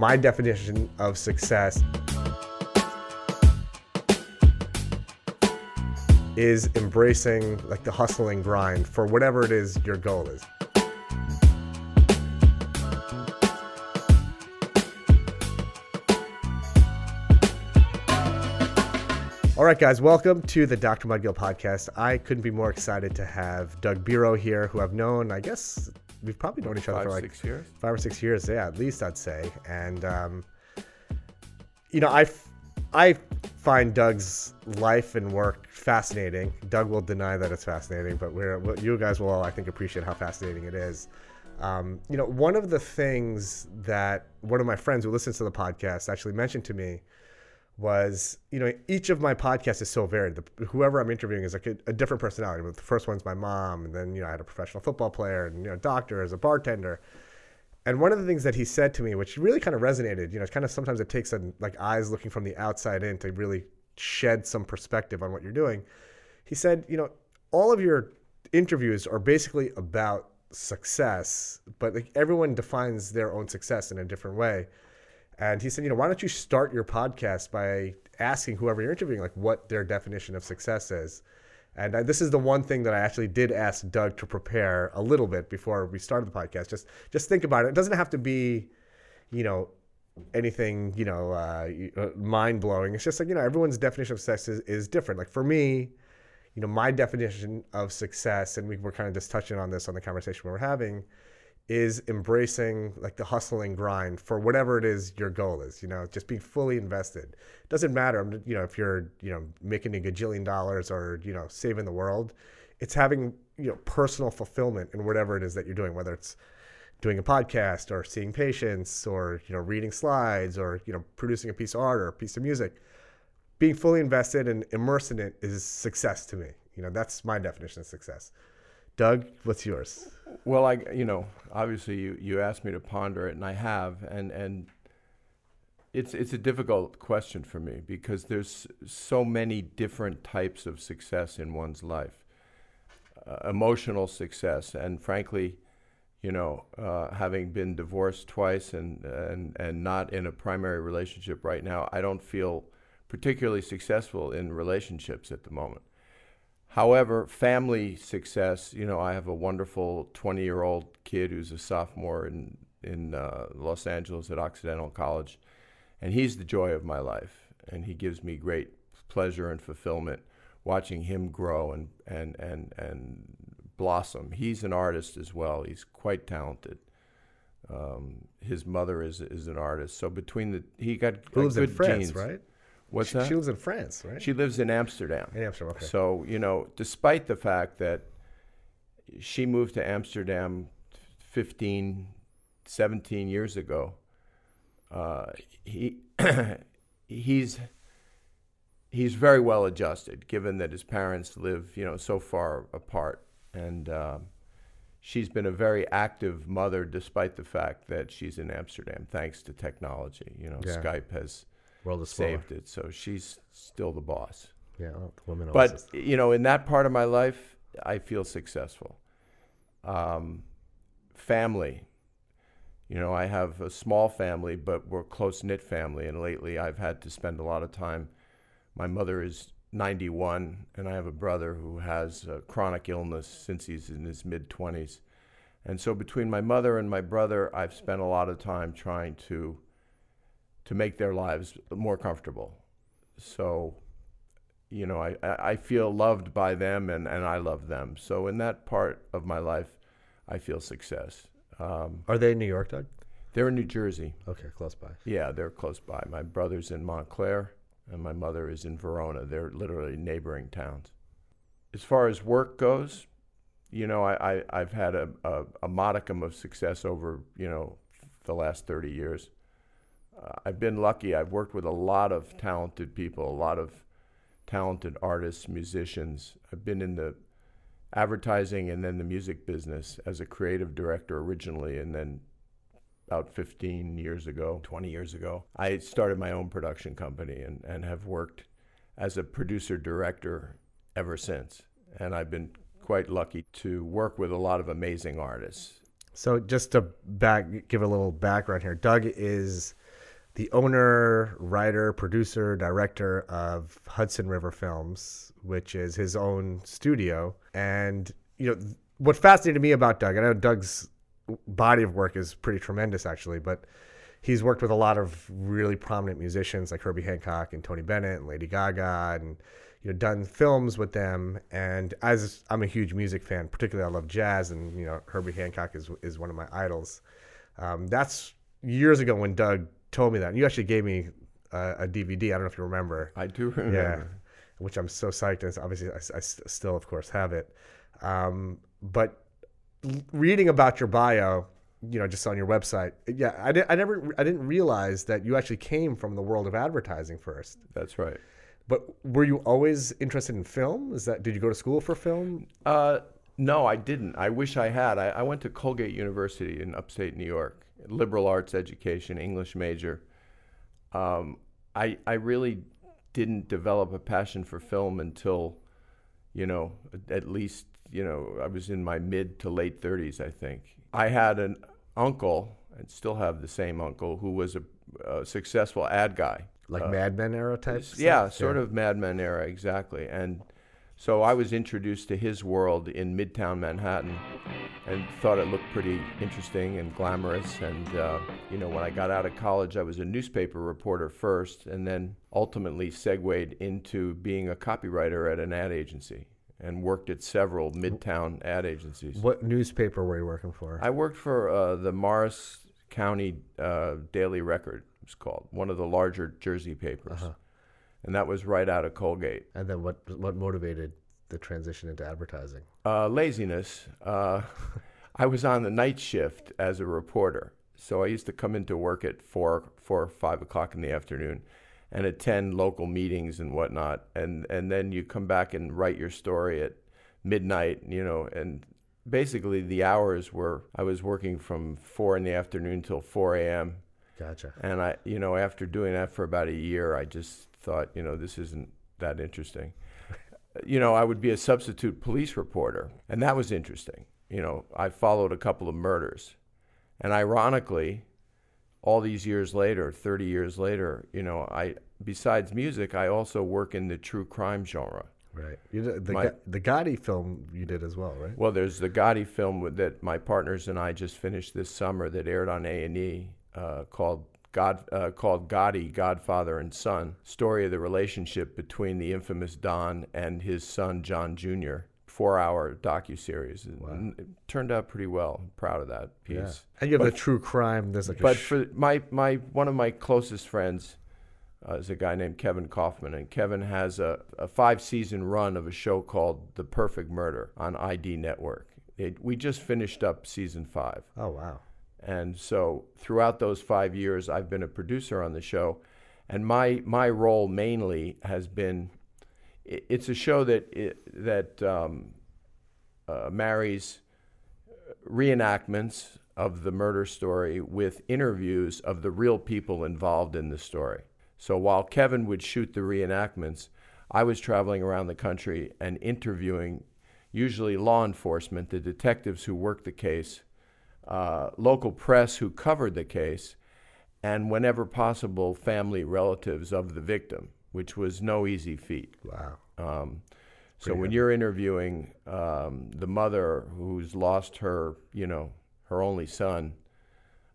my definition of success is embracing like the hustle and grind for whatever it is your goal is. All right, guys, welcome to the Dr. Mudgill podcast. I couldn't be more excited to have Doug Biro here, who I've known, I guess, we've probably known each other Five, for like six years. five or six years. Yeah, at least I'd say. And um, you know, I I find Doug's life and work fascinating. Doug will deny that it's fascinating, but we're you guys will all I think appreciate how fascinating it is. Um, you know, one of the things that one of my friends who listens to the podcast actually mentioned to me was, you know, each of my podcasts is so varied. The, whoever I'm interviewing is like a, a different personality. But the first one's my mom, and then you know I had a professional football player, and you know, doctor as a bartender. And one of the things that he said to me, which really kind of resonated, you know, it's kind of sometimes it takes a, like eyes looking from the outside in to really shed some perspective on what you're doing. He said, you know, all of your interviews are basically about success, but like everyone defines their own success in a different way. And he said, you know, why don't you start your podcast by asking whoever you're interviewing, like what their definition of success is. And I, this is the one thing that I actually did ask Doug to prepare a little bit before we started the podcast. Just, just think about it. It doesn't have to be, you know, anything, you know, uh, mind blowing. It's just like you know, everyone's definition of success is, is different. Like for me, you know, my definition of success, and we were kind of just touching on this on the conversation we were having, is embracing like the hustle and grind for whatever it is your goal is. You know, just being fully invested. Doesn't matter, um, you know, if you're you know making a gajillion dollars or you know saving the world. It's having you know personal fulfillment in whatever it is that you're doing, whether it's doing a podcast or seeing patients or you know reading slides or you know producing a piece of art or a piece of music being fully invested and immersed in it is success to me you know that's my definition of success doug what's yours Well, I, you know, obviously you, you asked me to ponder it, and I have, and and it's it's a difficult question for me because there's so many different types of success in one's life. Uh, emotional success, and frankly, you know, uh, having been divorced twice and and and not in a primary relationship right now, I don't feel particularly successful in relationships at the moment. However, family success, you know, I have a wonderful 20 year old kid who's a sophomore in, in uh, Los Angeles at Occidental College, and he's the joy of my life. And he gives me great pleasure and fulfillment watching him grow and, and, and, and blossom. He's an artist as well, he's quite talented. Um, his mother is, is an artist. So between the, he got who lives good in france genes. right What's she, that? she lives in france right She lives in Amsterdam. in amsterdam okay So, you know, despite the fact that she moved to Amsterdam 15, 17 years ago, uh, he he's he's very well adjusted, given that his parents live, you know, so far apart, and um, she's been a very active mother, despite the fact that she's in Amsterdam, thanks to technology. You know, Yeah. Skype has world is smaller. saved it, so she's still the boss. yeah women But you know, in that part of my life, I feel successful. Um, family, you know, I have a small family, but we're close knit family, and lately I've had to spend a lot of time. My mother is 91, and I have a brother who has a chronic illness since he's in his mid 20s. And so between my mother and my brother, I've spent a lot of time trying to to make their lives more comfortable. So you know, I, I feel loved by them and, and I love them. So in that part of my life, I feel success. Um, are they in new york doug they're in New Jersey. okay close by Yeah, they're close by. My brother's in Montclair and my mother is in Verona. They're literally neighboring towns. As far as work goes, you know, I, I, I've had a, a, a modicum of success over, you know, the last 30 years. I've been lucky. I've worked with a lot of talented people, a lot of talented artists, musicians. I've been in the advertising and then the music business as a creative director originally, and then about 15 years ago, 20 years ago, I started my own production company and, and have worked as a producer director ever since. And I've been quite lucky to work with a lot of amazing artists. So just to back give a little background here, Doug is the owner, writer, producer, director of Hudson River Films, which is his own studio. And you know what fascinated me about Doug, I know Doug's body of work is pretty tremendous actually, but he's worked with a lot of really prominent musicians like Herbie Hancock and Tony Bennett and Lady Gaga and you know done films with them and as I'm a huge music fan particularly I love jazz and you know Herbie Hancock is is one of my idols um, that's years ago when Doug told me that. And you actually gave me a, a DVD I don't know if you remember. I do remember. yeah which I'm so psyched and obviously I, I still of course have it. Um, but reading about your bio you know just on your website yeah I, did, I never i didn't realize that you actually came from the world of advertising first. That's right. but were you always interested in film? Is that did you go to school for film? Uh, no, I didn't. I wish I had. I, I went to Colgate University in upstate New York, liberal arts education, English major. Um, I I really didn't develop a passion for film until, you know, at least you know I was in my mid to late thirties. I think I had an uncle, and still have the same uncle, who was a, a successful ad guy. like Mad Men era type stuff? Yeah, sort of Mad Men era, exactly. And so I was introduced to his world in Midtown Manhattan, and thought it looked pretty interesting and glamorous. And uh, you know, when I got out of college, I was a newspaper reporter first, and then ultimately segued into being a copywriter at an ad agency, and worked at several Midtown ad agencies. what newspaper were you working for I worked for uh, the Morris County uh, Daily Record. It was called one of the larger Jersey papers, and that was right out of Colgate. and then what what motivated the transition into advertising Uh, laziness. Uh, I was on the night shift as a reporter, so I used to come into work at four, four or five o'clock in the afternoon, and attend local meetings and whatnot, and and then you come back and write your story at midnight, you know, and basically the hours were I was working from four in the afternoon till four a.m. gotcha And I, you know, after doing that for about a year, I just thought, you know, this isn't that interesting. you know, I would be a substitute police reporter, and that was interesting. You know, I followed a couple of murders. And ironically, all these years later, 30 years later, you know, I besides music, I also work in the true crime genre. right did, the, My- the Gotti film you did as well right Well, there's the Gotti film that my partners and I just finished this summer that aired on A and E uh, called God uh, called Gotti, Godfather and Son. Story of the relationship between the infamous Don and his son John Jr. Four-hour docu series. It turned out pretty well. I'm proud of that piece. yeah and you have the true crime there's like a But sh- for my, my one of my closest friends uh, is a guy named Kevin Kaufman, and Kevin has a, a five season run of a show called The Perfect Murder on ID Network. It, we just finished up season five. Oh wow and so throughout those five years, I've been a producer on the show, and my my role mainly has been. It's a show that i that um, uh, marries reenactments of the murder story with interviews of the real people involved in the story. So while Kevin would shoot the reenactments, I was traveling around the country and interviewing usually law enforcement, the detectives who worked the case, uh, local press who covered the case, and whenever possible, family relatives of the victim, which was no easy feat. wow Um, so when you're interviewing um, the mother who's lost her, you know, her only son,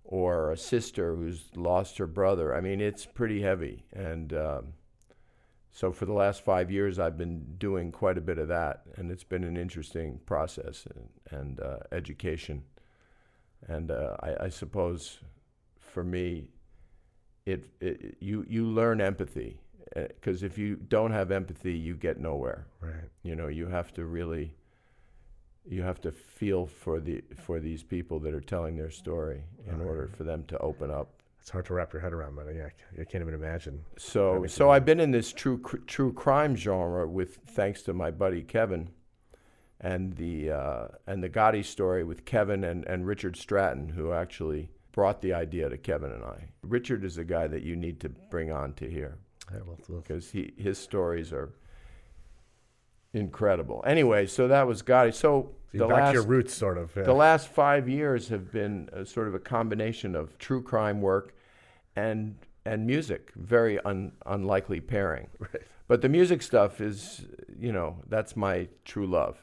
or a sister who's lost her brother, I mean, it's pretty heavy. And um, so for the last five years, I've been doing quite a bit of that, and it's been an interesting process and, and uh, education. And uh, I, I suppose for me, it, it you you learn empathy because if you don't have empathy, you get nowhere. right You know, you have to really, you have to feel for the for these people that are telling their story in order for them to open up. it's hard to wrap your head around but yeah I can't even imagine So, so I've been in this true cr- true crime genre with thanks to my buddy Kevin, and the uh, and the Gotti story with Kevin and, and Richard Stratton, who actually brought the idea to Kevin and I. Richard is a guy that you need to bring on to here. All right, well, well, because he his stories are incredible. Anyway, so that was Gotti. So so the back last to your roots sort of yeah. the last five years have been a, sort of a combination of true crime work and and music. Very un, unlikely pairing. Right. But the music stuff is, you know, that's my true love.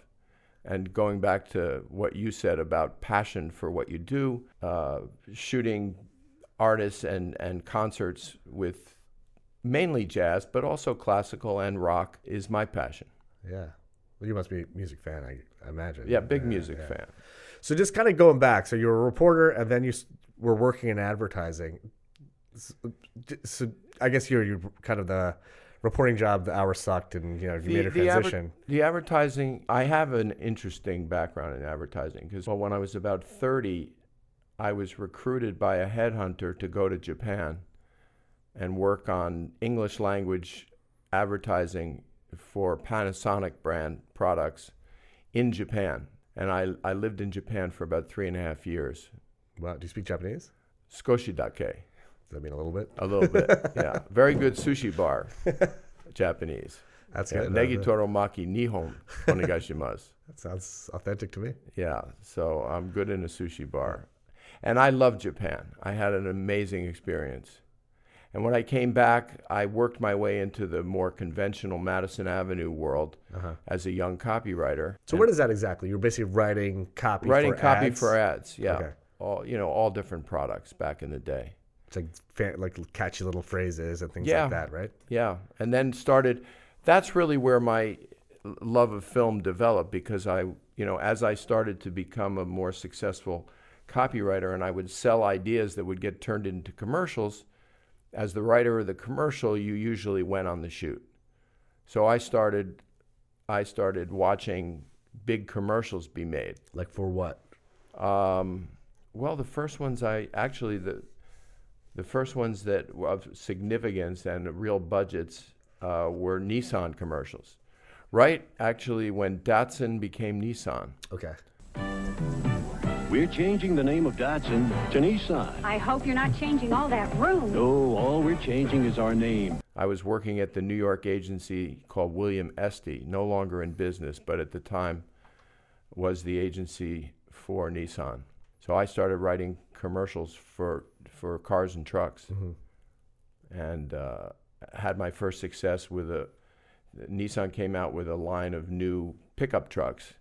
And going back to what you said about passion for what you do, uh, shooting artists and, and concerts with mainly jazz, but also classical and rock is my passion. Yeah. Well, you must be a music fan, I, imagine. Yeah, big music yeah. fan. So just kind of going back, so you're a reporter, and then you were working in advertising. So I guess you're, you're kind of the reporting job. The hours sucked, and you know you made a the, adver- transition. the advertising, I have an interesting background in advertising because well, when I was about 30, I was recruited by a headhunter to go to Japan and work on English language advertising for Panasonic brand products in Japan. And I, I lived in Japan for about three and a half years. Wow, do you speak Japanese? Skoshidake, That mean a little bit? a little bit. yeah. Very good sushi bar, Japanese. That's Yeah, good. Negi toromaki nihon onegaishimasu. That sounds authentic to me. Yeah, so I'm good in a sushi bar. And I love Japan. I had an amazing experience. And when I came back, I worked my way into the more conventional Madison Avenue world Uh-huh. as a young copywriter. So what is that exactly? You're basically writing copy. writing for copy ads? for ads, yeah. Okay. All you know, all different products back in the day. It's like like catchy little phrases and things Yeah. like that, right? Yeah, and then started. That's really where my love of film developed because I, you know, as I started to become a more successful copywriter, and I would sell ideas that would get turned into commercials. As the writer of the commercial, you usually went on the shoot. So I started, I started watching big commercials be made. Like for what? Um, well, the first ones I actually the the first ones that were of significance and real budgets uh, were Nissan commercials. Right, actually, when Datsun became Nissan. Okay. We're changing the name of Datsun to Nissan. I hope you're not changing all that room. No, all we're changing is our name. I was working at the New York agency called William Esty, no longer in business, but at the time was the agency for Nissan. So I started writing commercials for for cars and trucks, and uh, had my first success with a Nissan came out with a line of new pickup trucks,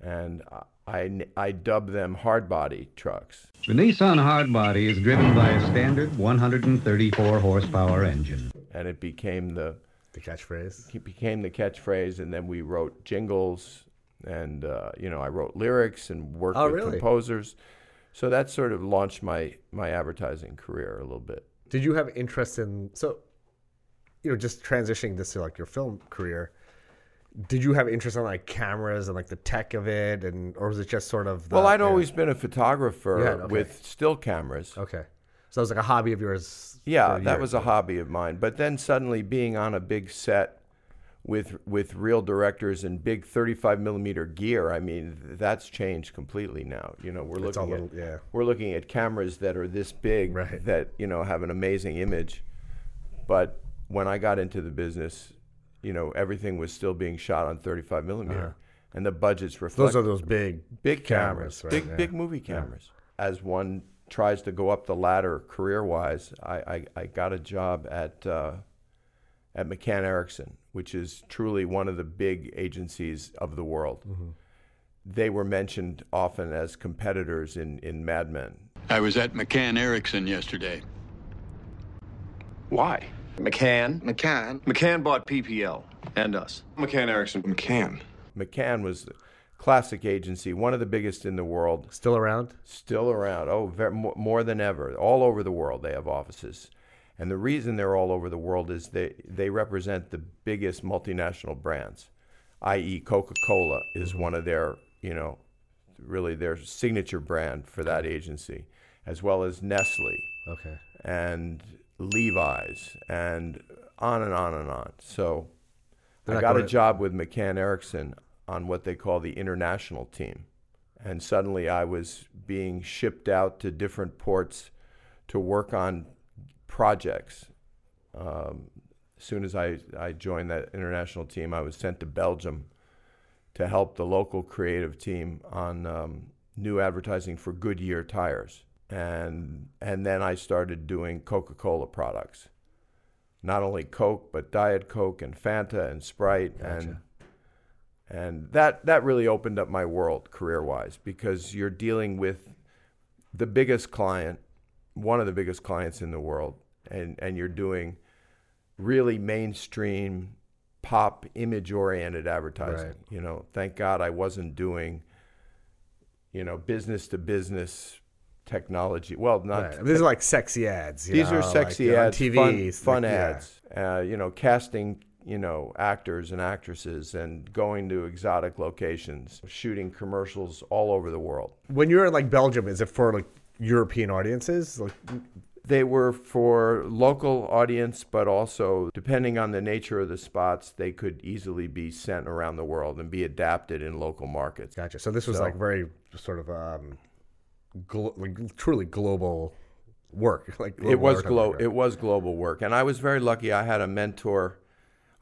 and I I dubbed them hard body trucks. The Nissan Hardbody is driven by a standard 134 horsepower engine. and it became the The catchphrase. it became the catchphrase. And then we wrote jingles, and uh, you know I wrote lyrics and worked Oh, with really? composers. So that sort of launched my my advertising career a little bit. Did you have interest in so you know, just transitioning this to like your film career, did you have interest in like cameras and like the tech of it and or was it just sort of the, well, I'd always been a photographer had, okay. with still cameras. Okay. So it was like a hobby of yours. Yeah, that was a hobby of mine. But then suddenly being on a big set with with real directors and big 35 millimeter gear, I mean, that's changed completely now. You know, we're It's looking at little- yeah. we're looking at cameras that are this big Right. that you know have an amazing image. But when I got into the business, you know, everything was still being shot on 35 millimeter, and the budgets reflect Uh-huh. Those are those big big cameras, cameras, right, big yeah. big movie cameras. As one tries to go up the ladder career wise, I, I, I got a job at uh, at McCann Erickson, which is truly one of the big agencies of the world. Mm-hmm. They were mentioned often as competitors in, in Mad Men. I was at McCann Erickson yesterday. Why? McCann. McCann. McCann bought PPL and us. McCann Erickson. McCann. McCann was the classic agency, one of the biggest in the world. still around. Still around. Oh, ver more, more than ever. All over the world, they have offices. And the reason they're all over the world is they, they represent the biggest multinational brands, i.e., Coca Cola is mm-hmm. one of their, you know, really their signature brand for that mm-hmm. agency, as well as Nestle Okay. and Levi's and on and on and on. So They're I got a job with McCann Erickson on what they call the international team. And suddenly I was being shipped out to different ports to work on projects. Um, as soon as I, I joined that international team, I was sent to Belgium to help the local creative team on um, new advertising for Goodyear tires. and and then I started doing Coca-Cola products. Not only Coke, but Diet Coke and Fanta and Sprite and and that that really opened up my world career-wise because you're dealing with the biggest client, one of the biggest clients in the world, and and you're doing really mainstream pop image-oriented advertising. Right. You know, thank God I wasn't doing you know business to business technology. Well, not Right. I mean, these are like sexy ads. you these know, are sexy on ads, TV, fun, fun like- yeah. ads. Uh, you know, casting, you know, actors and actresses, and going to exotic locations, shooting commercials all over the world. When you're in like Belgium, is it for like European audiences? Like, They were for local audience, but also depending on the nature of the spots, they could easily be sent around the world and be adapted in local markets. gotcha. So this was So- like very sort of um, glo- like truly global work. Like it was global glo- it was global work and i was very lucky i had a mentor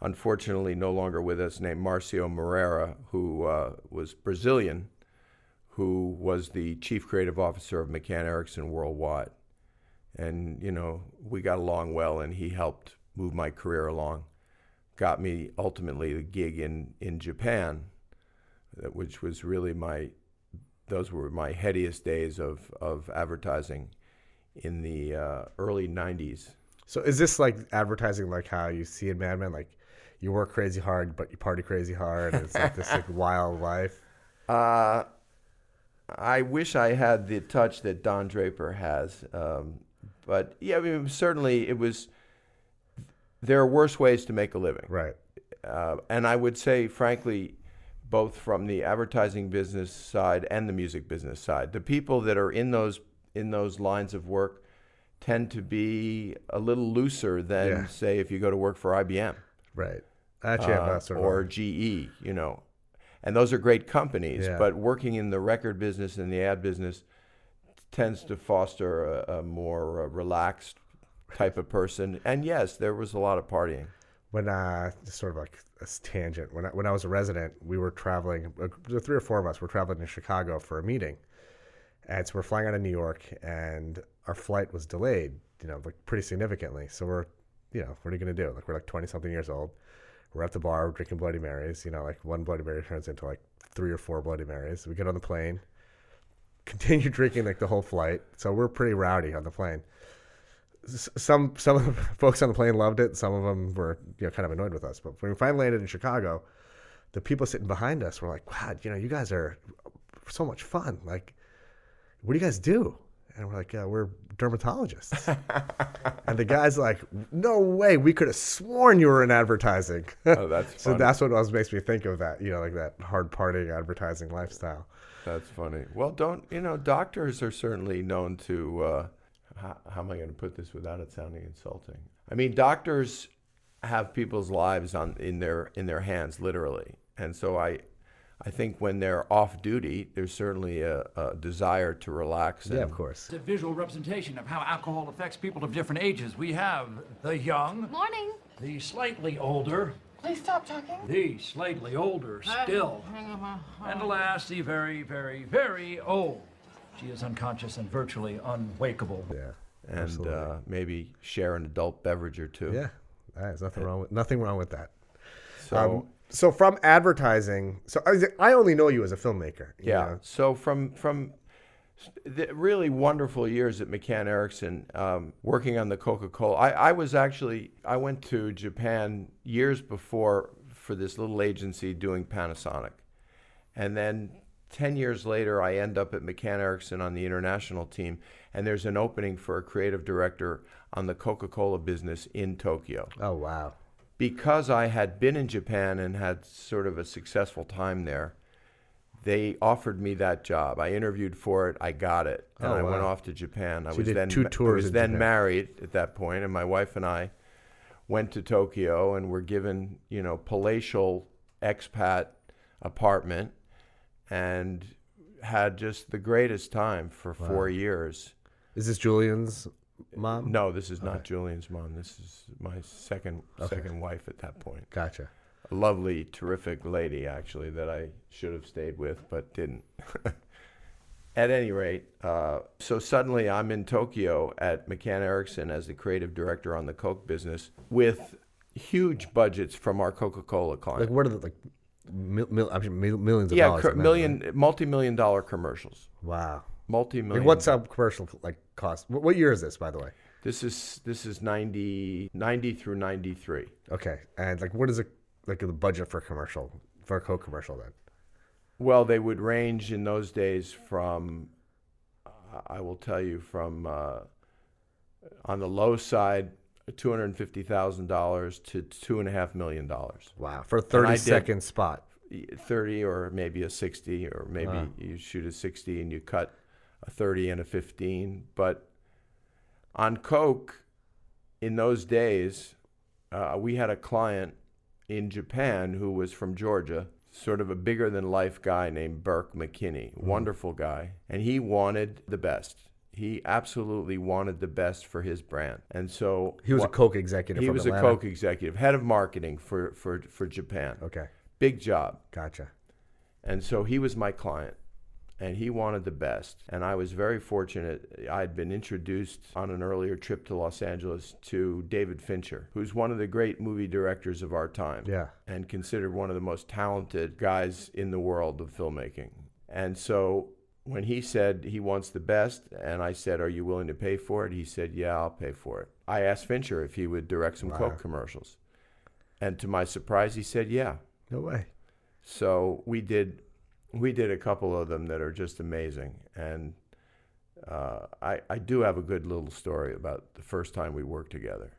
unfortunately no longer with us named marcio moreira who uh, was brazilian who was the chief creative officer of mccann erickson worldwide and you know we got along well and he helped move my career along got me ultimately the gig in in japan that- which was really my those were my headiest days of of advertising in the uh, early 90s. So is this like advertising like how you see in Mad Men? Like you work crazy hard, but you party crazy hard. And it's like this like wild life. Uh, I wish I had the touch that Don Draper has. Um, but yeah, I mean, certainly it was, there are worse ways to make a living. Right. Uh, and I would say, frankly, both from the advertising business side and the music business side, the people that are in those in those lines of work tend to be a little looser than, Yeah. say, if you go to work for IBM. Right. Actually uh, a sort of or GE, you know. And those are great companies, Yeah. but working in the record business and the ad business tends to foster a, a more uh, relaxed type of person. And yes, there was a lot of partying. when uh sort of like a tangent when I, when I was a resident we were traveling uh, the three or four of us were traveling to Chicago for a meeting and so we're flying out of New York and our flight was delayed you know like pretty significantly so we're you know what are you gonna do like we're like 20 something years old we're at the bar we're drinking Bloody Marys you know like one Bloody Mary turns into like three or four Bloody Marys we get on the plane continue drinking like the whole flight so we're pretty rowdy on the plane some some of the folks on the plane loved it. Some of them were you know kind of annoyed with us. But when we finally landed in Chicago, the people sitting behind us were like, "Wow, you know, you guys are so much fun. Like, what do you guys do?" And we're like, "Yeah, we're dermatologists." and the guy's like, "No way, we could have sworn you were in advertising." Oh, that's so that's what always makes me think of that. You know, like that hard partying advertising lifestyle. That's funny. Well, don't, you know, doctors are certainly known to, uh, how, how am I going to put this without it sounding insulting? I mean, doctors have people's lives on in their in their hands, literally, and so I, I think when they're off duty, there's certainly a, a desire to relax. Yeah, of course. It's a visual representation of how alcohol affects people of different ages. We have the young, Morning. the slightly older, Please stop talking. the slightly older still, and alas, the very, very, very old. She is unconscious and virtually unwakeable. Yeah. and absolutely. uh, maybe share an adult beverage or two. Yeah, there's nothing wrong with nothing wrong with that. So Um, so from advertising, so I, I only know you as a filmmaker. you Yeah. know. So from from the really wonderful years at McCann Erickson, um, working on the Coca Cola. I, I was actually I went to Japan years before for this little agency doing Panasonic, and then ten years later I end up at McCann Erickson on the international team, and there's an opening for a creative director on the Coca Cola business in Tokyo Oh wow. Because I had been in Japan and had sort of a successful time there, they offered me that job. I interviewed for it, I got it, and Oh, I went off to Japan. I So was then two I was then Japan. married at that point, and my wife and I went to Tokyo and were given, you know, palatial expat apartment and had just the greatest time for four years. Is this Julian's mom? No, this is not Julian's mom. This is my second second wife at that point Gotcha. a lovely, terrific lady, actually, that I should have stayed with but didn't. At any rate, uh, so suddenly I'm in Tokyo at McCann Erickson as the creative director on the Coke business with huge budgets from our Coca-Cola client. Like what are the like mil, mil, I mean, mil- millions of yeah, dollars? cr- million, right? multi-million dollar commercials. Wow. Multi-million. What's a commercial like cost? What, year is this, by the way? This is this is 90, 90 through 93. Okay, and like what is it like the budget for a commercial for a Coke commercial then? Well, they would range in those days from, uh, I will tell you, from uh, on the low side, two hundred fifty thousand dollars to two and a half million dollars. Wow, for a thirty second spot. Thirty or maybe a sixty, or maybe Wow. you shoot a sixty and you cut a thirty and a fifteen. But on Coke, in those days, uh, we had a client in Japan who was from Georgia, sort of a bigger than life guy named Burke McKinney, wonderful guy, and he wanted the best. He absolutely wanted the best for his brand, and so He was a Coke executive. He was Atlanta. a Coke executive, head of marketing for for for Japan. Okay, Big job. gotcha. And so he was my client and he wanted the best. And I was very fortunate. I'd been introduced on an earlier trip to Los Angeles to David Fincher, who's one of the great movie directors of our time Yeah. and considered one of the most talented guys in the world of filmmaking. And so when he said he wants the best, and I said, Are you willing to pay for it? He said, Yeah, I'll pay for it. I asked Fincher if he would direct some Wow. Coke commercials. And to my surprise, he said, Yeah. No way. So we did, we did a couple of them that are just amazing, and uh, I I do have a good little story about the first time we worked together.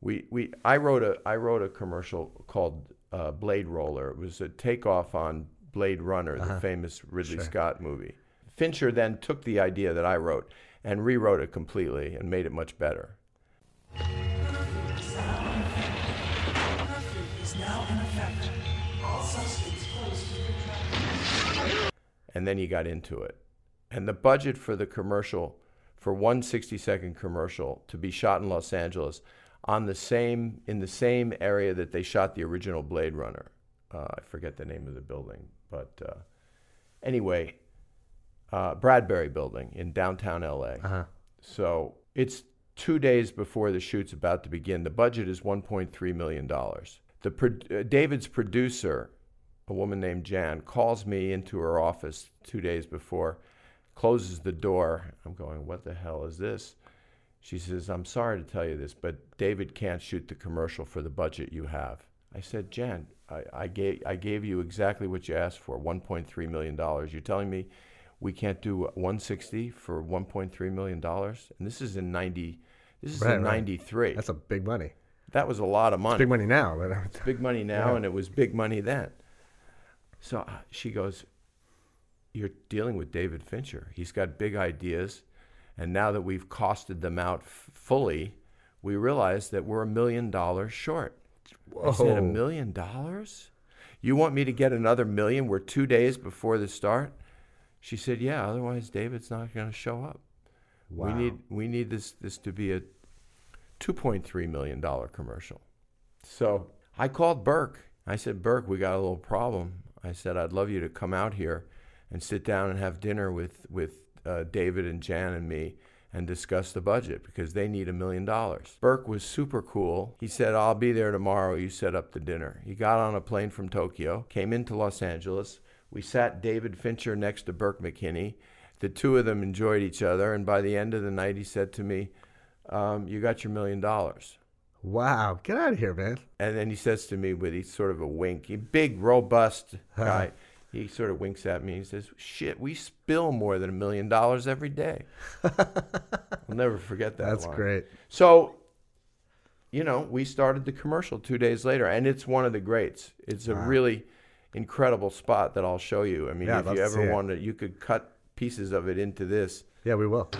We we I wrote a I wrote a commercial called uh, Blade Roller. It was a takeoff on Blade Runner, the famous Ridley Sure. Scott movie. Fincher then took the idea that I wrote and rewrote it completely and made it much better. And then he got into it. And the budget for the commercial, for one 60 second commercial to be shot in Los Angeles on the same, in the same area that they shot the original Blade Runner. Uh, I forget the name of the building, but uh, anyway, uh, Bradbury Building in downtown LA. Uh-huh. So it's two days before the shoot's about to begin. The budget is $1.3 million. The pro- uh, David's producer, a woman named Jan, calls me into her office two days before, closes the door. I'm going, what the hell is this? She says, I'm sorry to tell you this, but David can't shoot the commercial for the budget you have. I said, Jan, I, I, gave, I gave you exactly what you asked for, $1.3 million. You're telling me we can't do 160 for 1.3 million dollars and this is in 90 this is Right, in right. 93 That's a big money. that was a lot of money Big money now, but it's big money now Yeah. and it was big money then so uh, she goes you're dealing with david fincher he's got big ideas and now that we've costed them out f- fully we realize that we're a million dollars short i said a million dollars you want me to get another million we're two days before the start she said, "Yeah, otherwise David's not going to show up. We need we need this this to be a 2.3 million dollar commercial." So, I called Burke. I said, "Burke, we got a little problem." I said, "I'd love you to come out here and sit down and have dinner with with uh, David and Jan and me and discuss the budget because they need a million dollars." Burke was super cool. He said, "I'll be there tomorrow. You set up the dinner." He got on a plane from Tokyo, came into Los Angeles. We sat David Fincher next to Burke McKinney. The two of them enjoyed each other, and by the end of the night, he said to me, um, "You got your million dollars." Wow, get out of here, man. And then he says to me with he sort of a wink, he big, robust guy. he sort of winks at me. He says, "Shit, we spill more than a million dollars every day." I'll never forget that. That's line. great. So, you know, we started the commercial two days later, and it's one of the greats. It's a really incredible spot that I'll show you. I mean, Yeah, if you ever wanted, you could cut pieces of it into this. Yeah, we will.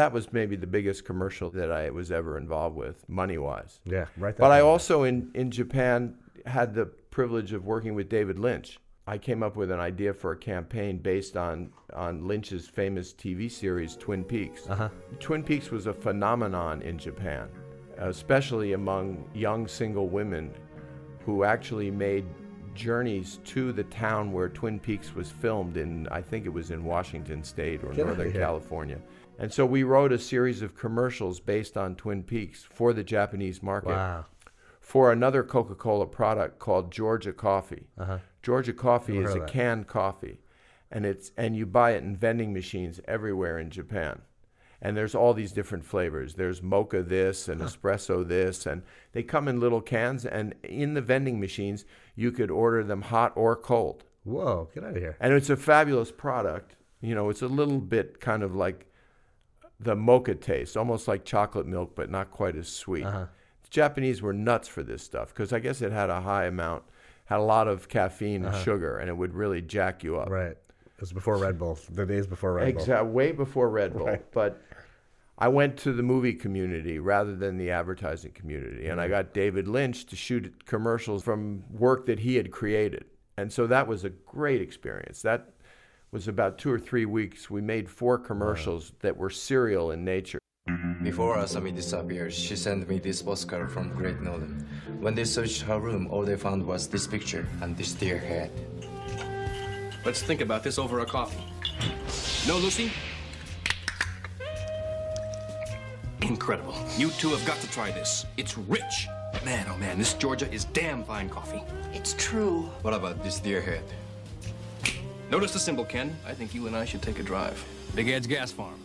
That was maybe the biggest commercial that I was ever involved with, money wise. Yeah, right. But I also in, in Japan had the privilege of working with David Lynch. I came up with an idea for a campaign based on on Lynch's famous TV series Twin Peaks. Uh-huh. Twin Peaks was a phenomenon in Japan, especially among young single women who actually made journeys to the town where Twin Peaks was filmed in I think it was in Washington state or Get Northern. California. And so we wrote a series of commercials based on Twin Peaks for the Japanese market Wow. for another Coca-Cola product called Georgia Coffee. Uh-huh. Georgia Coffee Never is a canned coffee, and it's and you buy it in vending machines everywhere in Japan. And there's all these different flavors. There's mocha this and espresso this, and they come in little cans. And in the vending machines, you could order them hot or cold. Whoa, get out of here. And it's a fabulous product. You know, it's a little bit kind of like the mocha taste, almost like chocolate milk, but not quite as sweet. Uh-huh. The Japanese were nuts for this stuff because I guess it had a high amount, had a lot of caffeine and sugar, and it would really jack you up. Uh-huh. Right. It was before Red Bull. The days before Red Bull. Exactly, way before Red Bull. Right. But I went to the movie community rather than the advertising community, and I Mm-hmm. got David Lynch to shoot commercials from work that he had created, and so that was a great experience. That was about two or three weeks. We made four commercials that were serial in nature. Before Asami disappeared, she sent me this postcard from Great Northern. When they searched her room, all they found was this picture and this deer head. Let's think about this over a coffee. No, Lucy? Incredible. You two have got to try this. It's rich. Man, oh man, this Georgia is damn fine coffee. It's true. What about this deer head? Notice the symbol, Ken. I think you and I should take a drive. Big Ed's Gas Farm,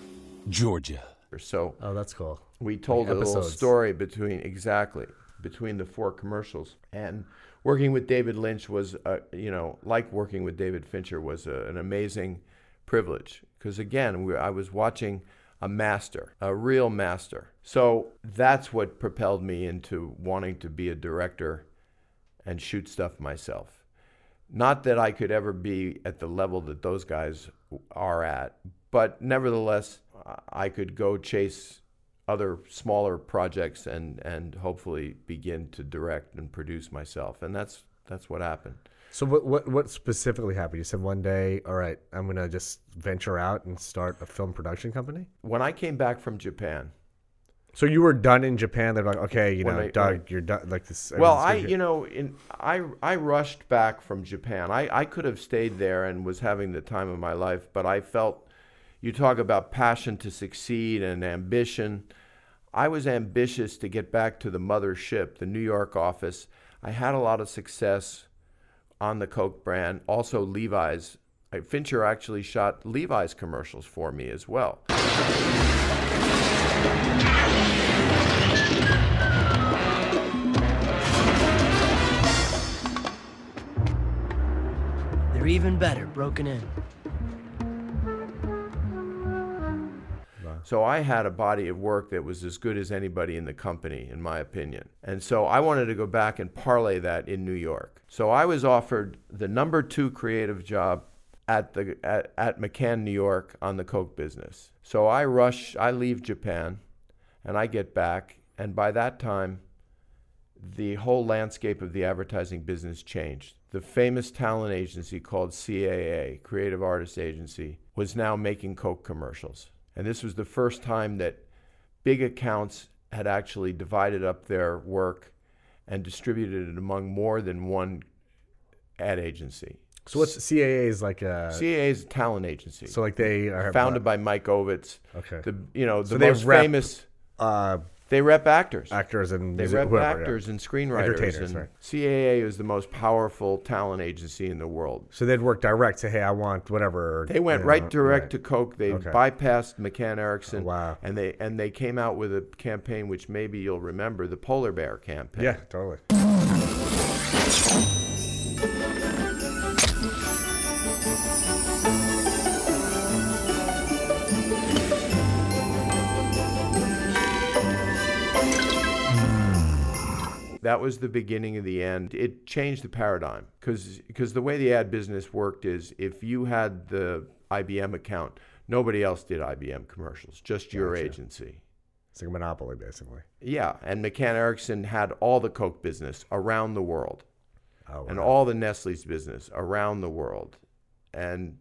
Georgia. So Oh, that's cool. we told a little Episodes. story between exactly between the four commercials and working with david lynch was uh, you know like working with david fincher was a, an amazing privilege because again we, i was watching a master a real master so that's what propelled me into wanting to be a director and shoot stuff myself not that I could ever be at the level that those guys are at, but nevertheless, I could go chase other smaller projects and, and hopefully begin to direct and produce myself. And that's that's what happened. So what what what specifically happened? You said one day, all right, I'm gonna just venture out and start a film production company. When I came back from Japan, So you were done in Japan. They're like, okay, you When know, when Doug, I- you're done. Like this. Well, I, you know, in I I rushed back from Japan. I I could have stayed there and was having the time of my life, but I felt you talk about passion to succeed and ambition. I was ambitious to get back to the mothership, the New York office. I had a lot of success on the Coke brand, also Levi's. Fincher actually shot Levi's commercials for me as well. They're even better broken in. So I had a body of work that was as good as anybody in the company, in my opinion. And so I wanted to go back and parlay that in New York. So I was offered the number two creative job at the at, at McCann, New York, on the Coke business. So I rush, I leave Japan, and I get back, and by that time, the whole landscape of the advertising business changed. The famous talent agency called CAA, Creative Artist Agency, was now making Coke commercials. And this was the first time that big accounts had actually divided up their work and distributed it among more than one ad agency. So what's CAA is like a CAA is a talent agency. So like they are founded by Mike Ovitz. Okay. The you know the So most rep, famous uh, they rep actors. actors and They music- rep whoever, yeah. actors and screenwriters. Entertainers, and right. CAA is the most powerful talent agency in the world. So they'd work direct. Say, hey, I want whatever. They went you right know, direct right. to Coke. They Okay. bypassed McCann Erickson. Oh, wow. And they and they came out with a campaign which maybe you'll remember, the Polar Bear campaign. Yeah, totally. That was the beginning of the end. It changed the paradigm because the way the ad business worked is if you had the IBM account, nobody else did IBM commercials, just your Gotcha. agency. It's like a monopoly, basically. Yeah, and McCann Erickson had all the Coke business around the world. Oh, and all the Nestle's business around the world. And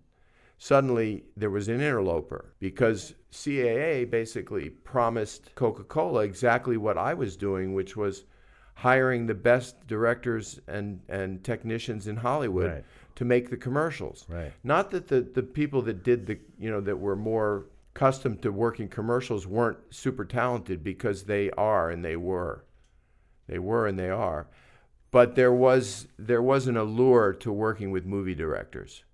suddenly there was an interloper because CAA basically promised Coca Cola exactly what I was doing, which was hiring the best directors and, and technicians in Hollywood Right. to make the commercials. Right. Not that the, the people that did the, you know, that were more accustomed to working commercials weren't super talented because they are and they were. They were and they are. But there was there was an allure to working with movie directors,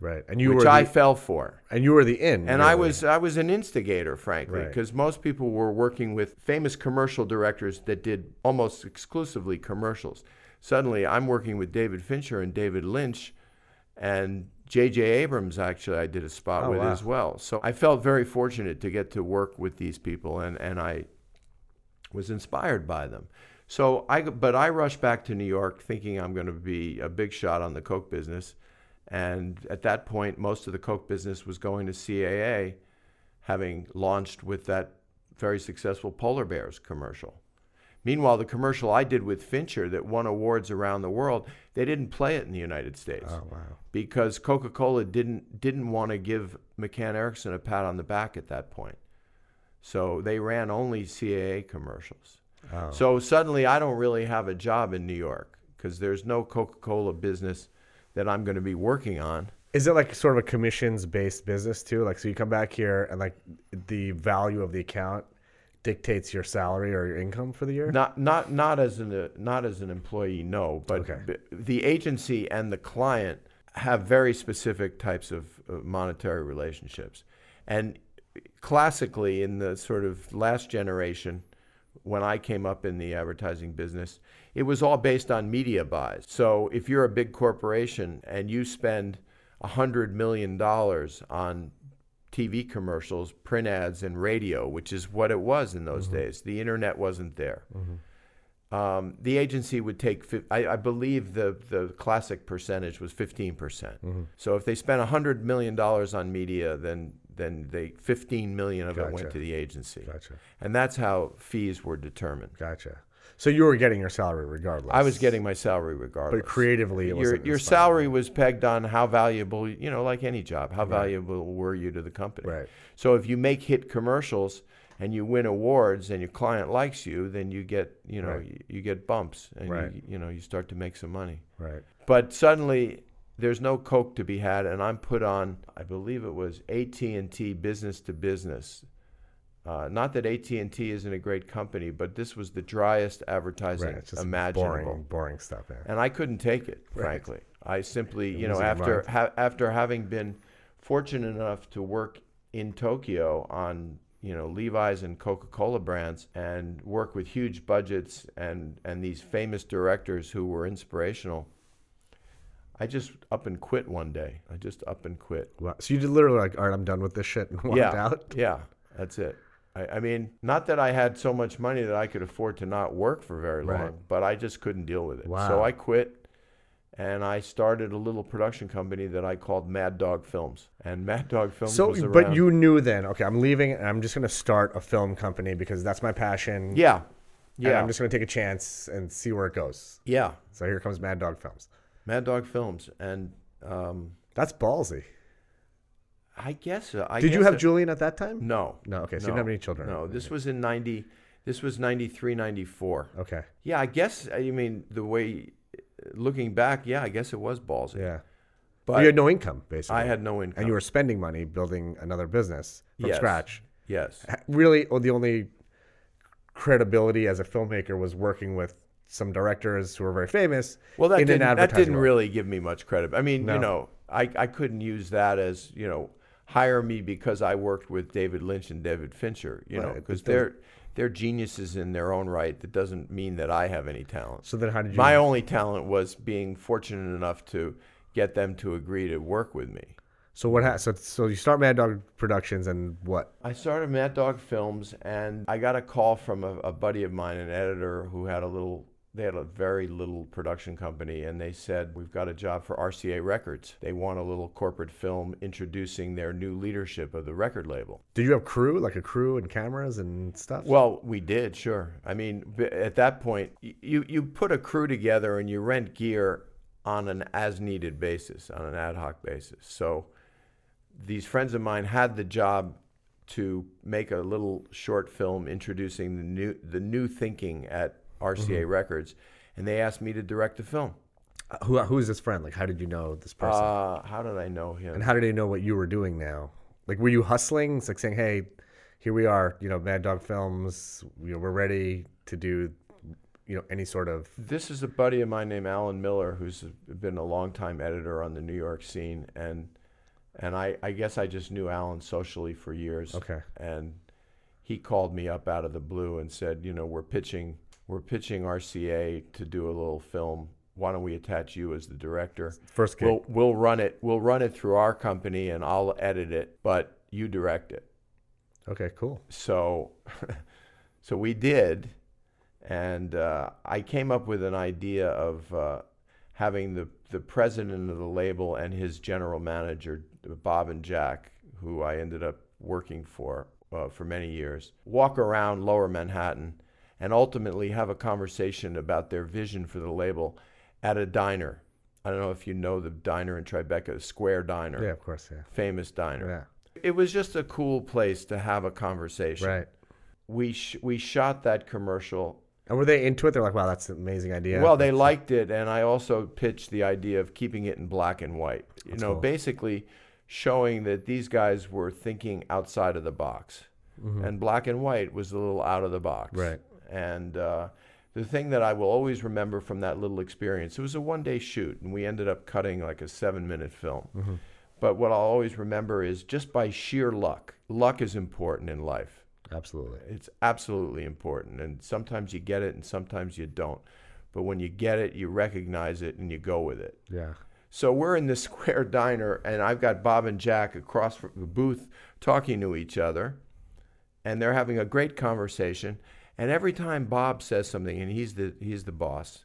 Right. And you which were I the, fell for. and you were the in. And I was I was an instigator, frankly, Right. because most people were working with famous commercial directors that did almost exclusively commercials. Suddenly, I'm working with David Fincher and David Lynch, and J.J. Abrams. Actually, I did a spot Oh, with wow. as well. So I felt very fortunate to get to work with these people, and and I was inspired by them. So I, but I rushed back to New York thinking I'm going to be a big shot on the Coke business. And at that point, most of the Coke business was going to CAA, having launched with that very successful Polar Bears commercial. Meanwhile, the commercial I did with Fincher that won awards around the world, they didn't play it in the United States Oh wow. because Coca-Cola didn't didn't want to give McCann Erickson a pat on the back at that point. So they ran only CAA commercials. Oh. So suddenly I don't really have a job in New York because there's no Coca-Cola business that I'm going to be working on. Is it like sort of a commissions based business too? Like, so you come back here and like the value of the account dictates your salary or your income for the year? Not not not as an not as an employee, no, but Okay. the agency and the client have very specific types of uh, monetary relationships, and classically in the sort of last generation, when I came up in the advertising business, it was all based on media buys. So if you're a big corporation and you spend a hundred million dollars on TV commercials, print ads, and radio, which is what it was in those mm-hmm. days. The internet wasn't there. Mm-hmm. Um, the agency would take, I, I believe the, the classic percentage was 15%. percent mm-hmm. So if they spent $100 million on media, then, then they, 15 million of it went to the agency. Gotcha. And that's how fees were determined. Gotcha. So you were getting your salary regardless. I was getting my salary regardless. But creatively, it your your salary was pegged on how valuable, you know, like any job, how valuable were you to the company? Right. So if you make hit commercials and you win awards and your client likes you, then you get, you know, Right. you, you get bumps and Right. you, you know, you start to make some money. Right. But suddenly there's no coke to be had and I'm put on, I believe it was AT&T business to business. Uh, not that AT&T isn't a great company, but this was the driest advertising Right. Imaginable boring, boring stuff. Yeah. and I couldn't take it, Right. frankly. I simply, You're you know, after ha- after having been fortunate enough to work in Tokyo on you know Levi's and Coca-Cola brands and work with huge budgets and and these famous directors who were inspirational. I just up and quit one day. I just up and quit. Wow. So you did literally like, all right, I'm done with this shit and walked yeah, out. yeah, that's it. I, I mean, not that I had so much money that I could afford to not work for very long, Right. but I just couldn't deal with it. Wow. So I quit, and I started a little production company that I called Mad Dog Films. And Mad Dog Films So, was around. but you knew then, okay, I'm leaving and I'm just going to start a film company because that's my passion. yeah, And yeah, I'm just going to take a chance and see where it goes. yeah, So here comes Mad Dog Films. Mad Dog Films, and um, That's ballsy. I guess uh, I Did you have it- Julian at that time? No, No, okay, so you didn't have any children. No, this was in ninety. This was 93, 94. Okay. Yeah, I guess. I mean, the way looking back, yeah, I guess it was ballsy. Yeah. but you had no income, basically. I had no income. And you were spending money building another business from Yes. scratch. Yes. Really, the only credibility as a filmmaker was working with some directors who were very famous. Well, that in didn't, that didn't world. really give me much credit. I mean, No. you know, I, I couldn't use that as, you know, hire me because I worked with David Lynch and David Fincher, you know, because they're, they're geniuses in their own right. That doesn't mean that I have any talent. So then, how did you? My only talent was being fortunate enough to get them to agree to work with me. so what? Ha- so so you start Mad Dog Productions and what? I started Mad Dog Films, and I got a call from a, a buddy of mine, an editor who had a little. They had a very little production company, and they said, "We've got a job for RCA Records. They want a little corporate film introducing their new leadership of the record label." Did you have crew, like a crew and cameras and stuff? Well, we did, sure. I mean, at that point, you you put a crew together and you rent gear on an as needed basis, on an ad hoc basis. So these friends of mine had the job to make a little short film introducing the new the new thinking at RCA Mhm. Records, and they asked me to direct the film. Uh, who who is this friend? Like, how did you know this person? Uh, how did I know him? and how did he know what you were doing now? Like, were you hustling? It's like saying, "Hey, here we are. You know, Mad Dog Films. You know, we're ready to do, you know, any sort of." This is a buddy of mine named Alan Miller, who's been a longtime editor on the New York scene, and and I, I guess I just knew Alan socially for years. Okay. And he called me up out of the blue and said, you know, we're pitching we're pitching RCA to do a little film. Why don't we attach you as the director? First gig. We'll, we'll run it. We'll run it through our company, and I'll edit it, but you direct it. Okay, cool. So, so we did, and uh, I came up with an idea of uh, having the the president of the label and his general manager, Bob and Jack, who I ended up working for uh, for many years, walk around Lower Manhattan, and ultimately have a conversation about their vision for the label at a diner. I don't know if you know the diner in Tribeca, Square Diner. Yeah, of course, yeah. Famous diner. Yeah. It was just a cool place to have a conversation. Right. We sh- we shot that commercial. And were they into it? They're like, "Wow, that's an amazing idea." Well, they liked it, and I also pitched the idea of keeping it in black and white. You That's know, cool. basically showing that these guys were thinking outside of the box, Mhm. and black and white was a little out of the box. Right. And uh, the thing that I will always remember from that little experience, it was a one-day shoot, and we ended up cutting like a seven-minute film. Mhm. But what I'll always remember is just by sheer luck. Luck is important in life. Absolutely. It's absolutely important. And sometimes you get it and sometimes you don't. But when you get it, you recognize it and you go with it. Yeah. So we're in the square diner, and I've got Bob and Jack across from the booth talking to each other, and they're having a great conversation. And every time Bob says something, and he's the he's the boss,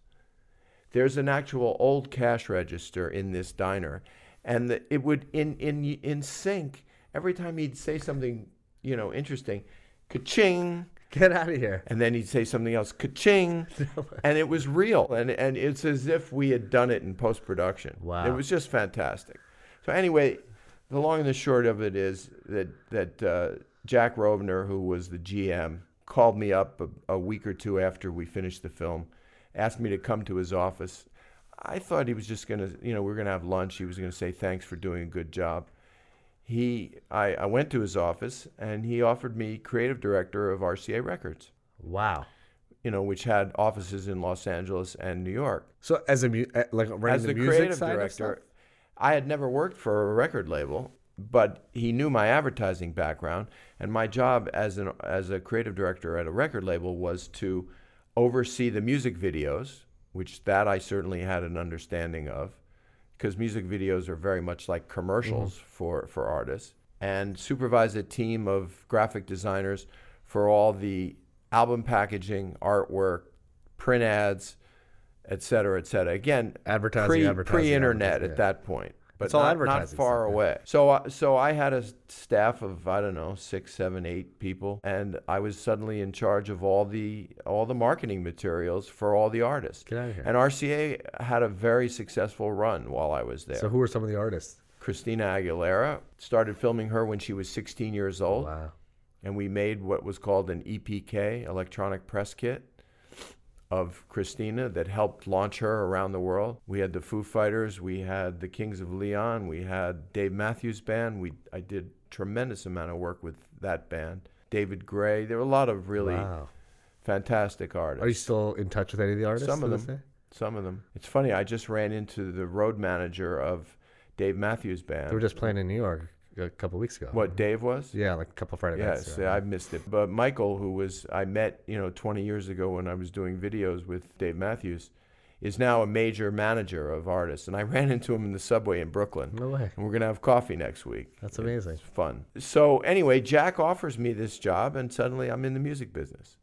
there's an actual old cash register in this diner, and the, it would in in in sync every time he'd say something you know interesting, ka-ching. Get out of here. And then he'd say something else, ka-ching, and it was real, and and it's as if we had done it in post production. Wow. It was just fantastic. So anyway, the long and the short of it is that that uh, Jack Rovner, who was the GM, called me up a, a week or two after we finished the film, asked me to come to his office. I thought he was just gonna, you know, we were gonna have lunch. He was gonna say thanks for doing a good job. He, I, I went to his office and he offered me creative director of RCA Records. Wow. You know, which had offices in Los Angeles and New York. So as a mu- uh, like running As the, the, music creative side of director, stuff? I had never worked for a record label, but he knew my advertising background, and my job as an as a creative director at a record label was to oversee the music videos, which that I certainly had an understanding of, because music videos are very much like commercials mm-hmm. for for artists, and supervise a team of graphic designers for all the album packaging, artwork, print ads, et cetera, et cetera. Again, Advertising, pre, advertising, pre-internet advertising, at yeah. that point, but It's all not, not far stuff, yeah. away. So, uh, so I had a staff of I don't know six, seven, eight people, and I was suddenly in charge of all the all the marketing materials for all the artists. Get outta here. And RCA had a very successful run while I was there. So who were some of the artists? Christina Aguilera started filming her when she was 16 years old. Wow. And we made what was called an EPK, electronic press kit, of Christina that helped launch her around the world. We had the Foo Fighters, we had the Kings of Leon, we had Dave Matthews Band. We I did tremendous amount of work with that band. David Gray. There were a lot of really Wow. fantastic artists. Are you still in touch with any of the artists? Some of them. Some of them. It's funny. I just ran into the road manager of Dave Matthews Band. They were just playing in New York a couple weeks ago. What Dave was? Yeah, like a couple Friday nights. Yes, yeah. I missed it. But Michael, who was I met, you know, 20 years ago when I was doing videos with Dave Matthews, is now a major manager of artists. And I ran into him in the subway in Brooklyn. No way. And we're gonna have coffee next week. That's amazing. It's fun. So anyway, Jack offers me this job, and suddenly I'm in the music business.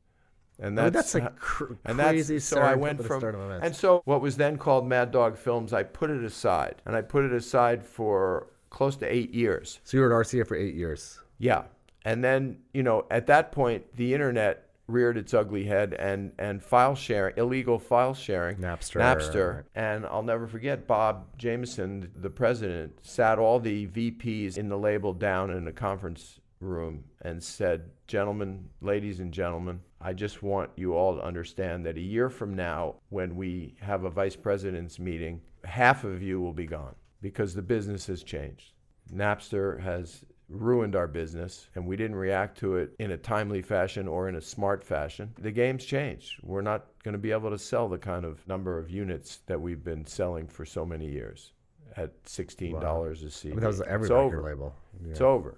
And I mean, that's, that's a cr- and crazy that's, so I went from turn of events. and so what was then called Mad Dog Films, I put it aside, and I put it aside for close to eight years. So you were at RCA for eight years. Yeah. And then, you know, at that point, the internet reared its ugly head and and file sharing, illegal file sharing, Napster. Napster, and I'll never forget Bob Jamieson, the president, sat all the VPs in the label down in a conference room and said, Gentlemen, ladies and gentlemen, I just want you all to understand that a year from now, when we have a vice president's meeting, half of you will be gone because the business has changed. Napster has ruined our business and we didn't react to it in a timely fashion or in a smart fashion. The game's changed. We're not going to be able to sell the kind of number of units that we've been selling for so many years at $16 Wow. a CD. I mean, that was every it's record over. label. It's over.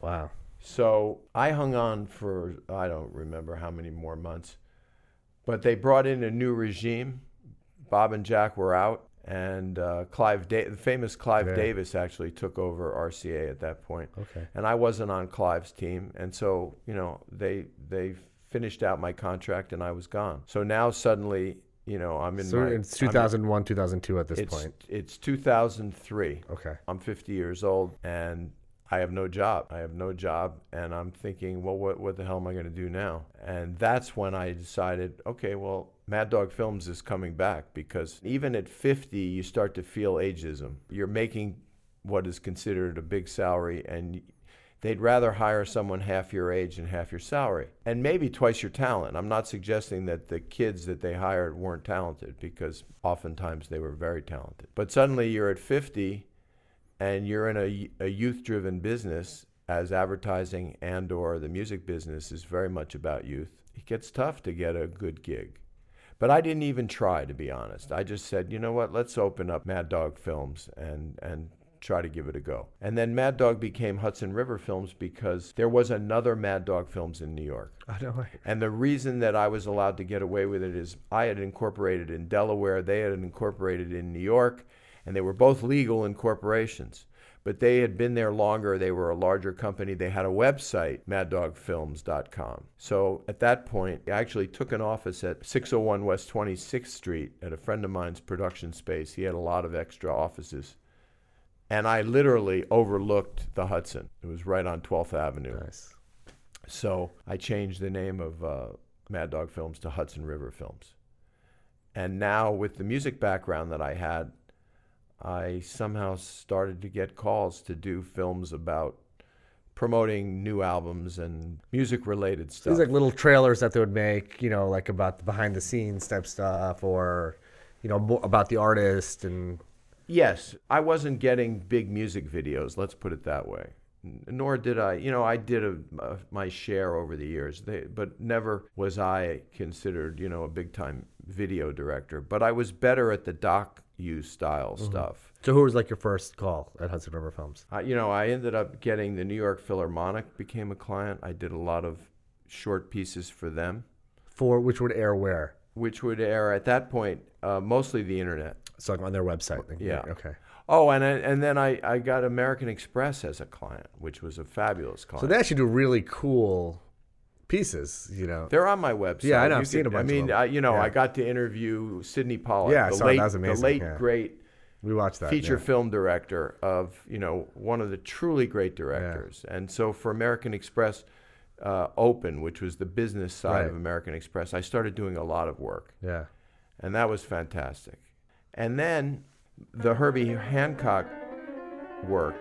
Wow. So I hung on for I don't remember how many more months, but they brought in a new regime. Bob and Jack were out, and uh, Clive, da- the famous Clive Yeah. Davis, actually took over RCA at that point. Okay. And I wasn't on Clive's team, and so you know they they finished out my contract, and I was gone. So now suddenly, you know, I'm in So my it's I'm in- 2001, 2002 at this it's, point. It's 2003. Okay. I'm 50 years old and I have no job. I have no job. And I'm thinking, well, what, what the hell am I going to do now? And that's when I decided, okay, well, Mad Dog Films is coming back because even at 50, you start to feel ageism. You're making what is considered a big salary and they'd rather hire someone half your age and half your salary and maybe twice your talent. I'm not suggesting that the kids that they hired weren't talented because oftentimes they were very talented. But suddenly you're at 50 and you're in a, a youth-driven business as advertising and or the music business is very much about youth. It gets tough to get a good gig. But I didn't even try to be honest. I just said, "You know what? Let's open up Mad Dog Films and and try to give it a go." And then Mad Dog became Hudson River Films because there was another Mad Dog Films in New York. No way. And the reason that I was allowed to get away with it is I had incorporated in Delaware, they had incorporated in New York, and they were both legal incorporations. But they had been there longer. They were a larger company. They had a website, maddogfilms.com. So at that point, I actually took an office at 601 West 26th Street at a friend of mine's production space. He had a lot of extra offices. And I literally overlooked the Hudson. It was right on 12th Avenue. Nice. So I changed the name of uh, Mad Dog Films to Hudson River Films. And now, with the music background that I had, I somehow started to get calls to do films about promoting new albums and music related stuff. These like little trailers that they would make, you know, like about the behind the scenes type stuff, or you know, about the artist and. Yes, I wasn't getting big music videos. Let's put it that way. Nor did I. You know, I did a, uh, my share over the years, they, but never was I considered, you know, a big time video director. But I was better at the doc you style Mhm. stuff. So who was like your first call at Hudson River Films? I, you know, I ended up getting the New York Philharmonic became a client. I did a lot of short pieces for them, For which would air where? which would air at that point uh, mostly the internet. So on their website. Yeah. Okay. Oh, and I, and then I, I got American Express as a client, which was a fabulous client. So they actually do really cool pieces, you know. They're on my website. Yeah, I know. I've seen a bunch. I mean. I, you know, Yeah. I got to interview Sydney Pollack, Yeah, I the late, That was amazing. the late Yeah. great We watched that. feature yeah. film director of you know one of the truly great directors. And so for American Express uh, Open, which was the business side of American Express, I started doing a lot of work, Yeah. and that was fantastic. And then the Herbie Hancock work,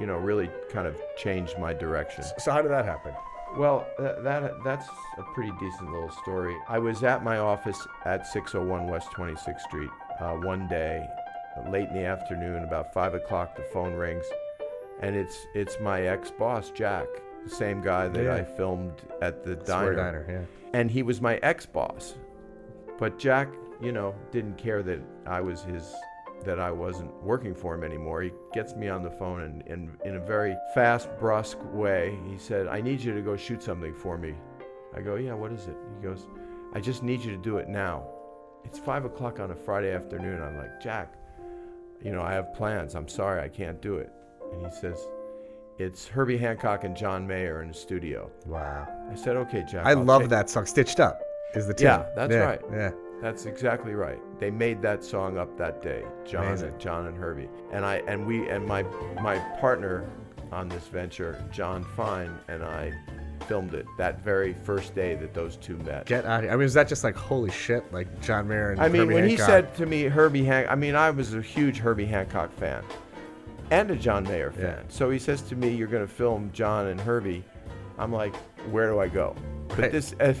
you know, really kind of changed my direction. So how did that happen? Well, th- that that's a pretty decent little story. I was at my office at 601 West 26th Street uh, one day, late in the afternoon, about five o'clock. The phone rings, and it's it's my ex-boss Jack, the same guy that Yeah. I filmed at the diner. Diner, yeah. And he was my ex-boss, but Jack, you know, didn't care that I was his that I wasn't working for him anymore. He gets me on the phone and, and in a very fast, brusque way, he said, I need you to go shoot something for me. I go, Yeah, what is it? He goes, I just need you to do it now. It's five o'clock on a Friday afternoon. I'm like, Jack, you know, I have plans. I'm sorry, I can't do it. And he says, It's Herbie Hancock and John Mayer in the studio. Wow. I said, Okay, Jack. I I'll love that song. Stitched Up is the tune. yeah, that's Yeah, right. Yeah. That's exactly right. They made that song up that day, John Amazing. and John and Herbie. And I and we and my my partner on this venture, John Fine, and I filmed it that very first day that those two met. Get out of here. I mean, is that just like holy shit? Like John Mayer and I mean, Herbie when Hancock? he said to me, Herbie Hancock, I mean, I was a huge Herbie Hancock fan and a John Mayer fan. Yeah. So he says to me, You're going to film John and Herbie. I'm like, Where do I go? But Right. this. Uh,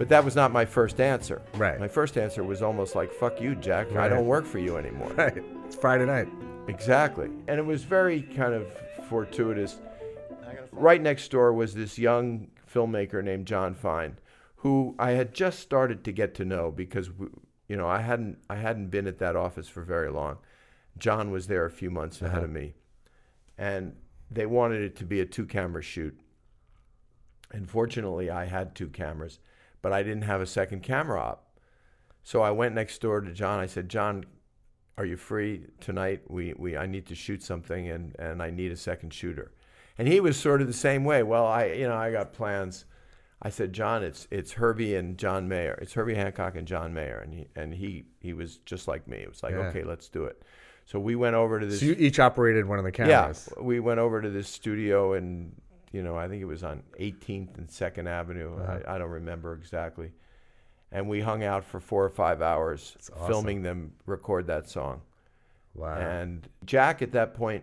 But that was not my first answer. Right. My first answer was almost like, "Fuck you, Jack. I don't work for you anymore." Right. It's Friday night. Exactly. And it was very kind of fortuitous. Right next door was this young filmmaker named John Fine, who I had just started to get to know because we, you know, I hadn't I hadn't been at that office for very long. John was there a few months ahead of uh-huh. me. And they wanted it to be a two-camera shoot. And fortunately, I had two cameras, but I didn't have a second camera op. So I went next door to John. I said, "John, are you free tonight? We, we I need to shoot something and, and I need a second shooter. And he was sort of the same way. Well, I you know, I got plans. I said, John, it's it's Herbie and John Mayer. It's Herbie Hancock and John Mayer. And he and he he was just like me. It was like, Yeah. okay, let's do it. So we went over to this So you each operated one of the cameras. yeah, we went over to this studio and you know I think it was on 18th and Second Avenue. Uh-huh. I, I don't remember exactly. And we hung out for four or five hours awesome. filming them record that song. Wow. And Jack at that point,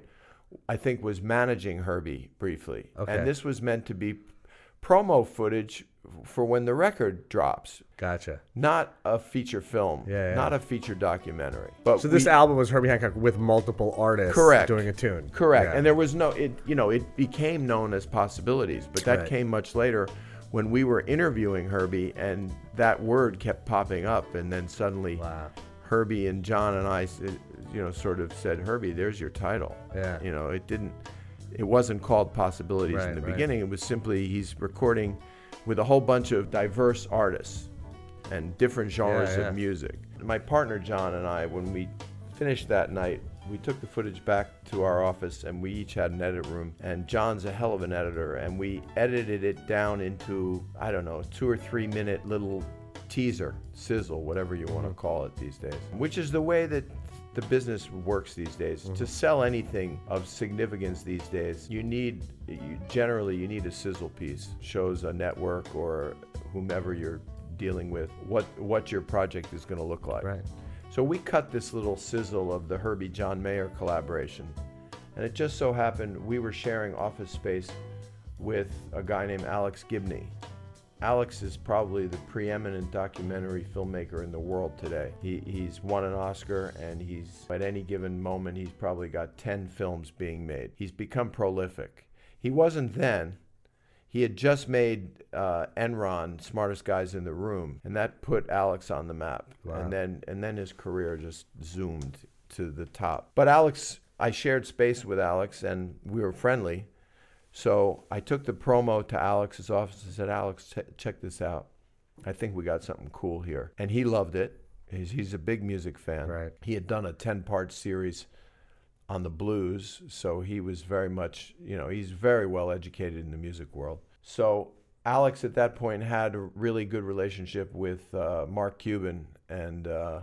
I think, was managing Herbie briefly. Okay. And this was meant to be promo footage for when the record drops, Gotcha. not a feature film, Yeah, yeah. not a feature documentary. But So this we- album was Herbie Hancock with multiple artists Correct. doing a tune. Correct. Yeah. And there was no it you know, it became known as possibilities, but that Right. came much later when we were interviewing Herbie and that word kept popping up and then suddenly Wow. Herbie and John and I, you know sort of said, "Herbie, there's your title." Yeah. You know, it didn't it wasn't called possibilities Right, in the right. beginning. It was simply he's recording with a whole bunch of diverse artists and different genres yeah. of music. My partner John and I, when we finished that night, we took the footage back to our office and we each had an edit room. And John's a hell of an editor, and we edited it down into, I don't know, two or three minute little teaser, sizzle, whatever you want to mm-hmm. call it these days, which is the way that the business works these days. To mm-hmm. sell anything of significance these days, you need, you, generally, you need a sizzle piece. Shows a network or whomever you're dealing with what what your project is going to look like. Right. So we cut this little sizzle of the Herbie John Mayer collaboration. And it just so happened we were sharing office space with a guy named Alex Gibney. Alex is probably the preeminent documentary filmmaker in the world today. He, he's won an Oscar, and he's at any given moment he's probably got 10 films being made. He's become prolific. He wasn't then. He had just made uh, Enron, Smartest Guys in the Room, and that put Alex on the map. Wow. And then and then his career just zoomed to the top. But Alex, I shared space with Alex, and we were friendly. So I took the promo to Alex's office and said, Alex, ch- check this out. I think we got something cool here. And he loved it. He's, he's a big music fan. Right. He had done a 10 part series on the blues, so he was very much, you know, he's very well educated in the music world. So Alex at that point had a really good relationship with uh, Mark Cuban and uh,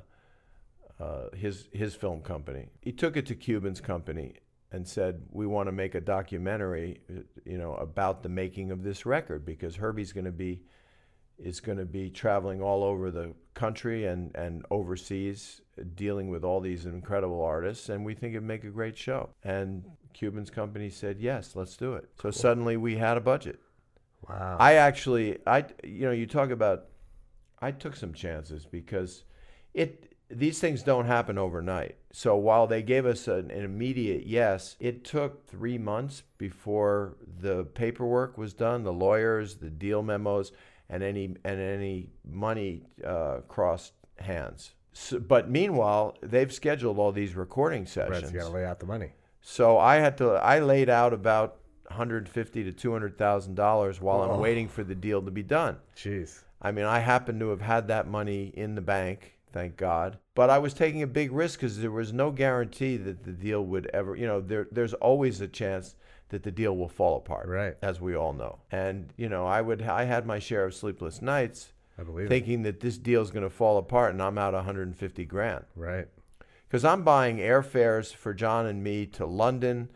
uh, his his film company. He took it to Cuban's company and said, "We want to make a documentary, you know, about the making of this record because Herbie's going to be is going to be traveling all over the country and and overseas, dealing with all these incredible artists, and we think it'd make a great show." And Cuban's company said, "Yes, let's do it." So suddenly we had a budget. Wow. I actually, I you know, you talk about, I took some chances because it these things don't happen overnight. So while they gave us an, an immediate yes, it took three months before the paperwork was done, the lawyers, the deal memos, and any and any money uh, crossed hands. So, but meanwhile, they've scheduled all these recording Right, sessions. so you gotta lay out the money. So I had to. I laid out about 150 to 200 thousand dollars while. I'm waiting for the deal to be done. Jeez. I mean, I happen to have had that money in the bank, thank God. But I was taking a big risk because there was no guarantee that the deal would ever. You know, there there's always a chance that the deal will fall apart. Right. As we all know. And you know, I would. I had my share of sleepless nights. Believe it. Thinking that this deal is going to fall apart and I'm out 150 grand Right. because I'm buying airfares for John and me to London,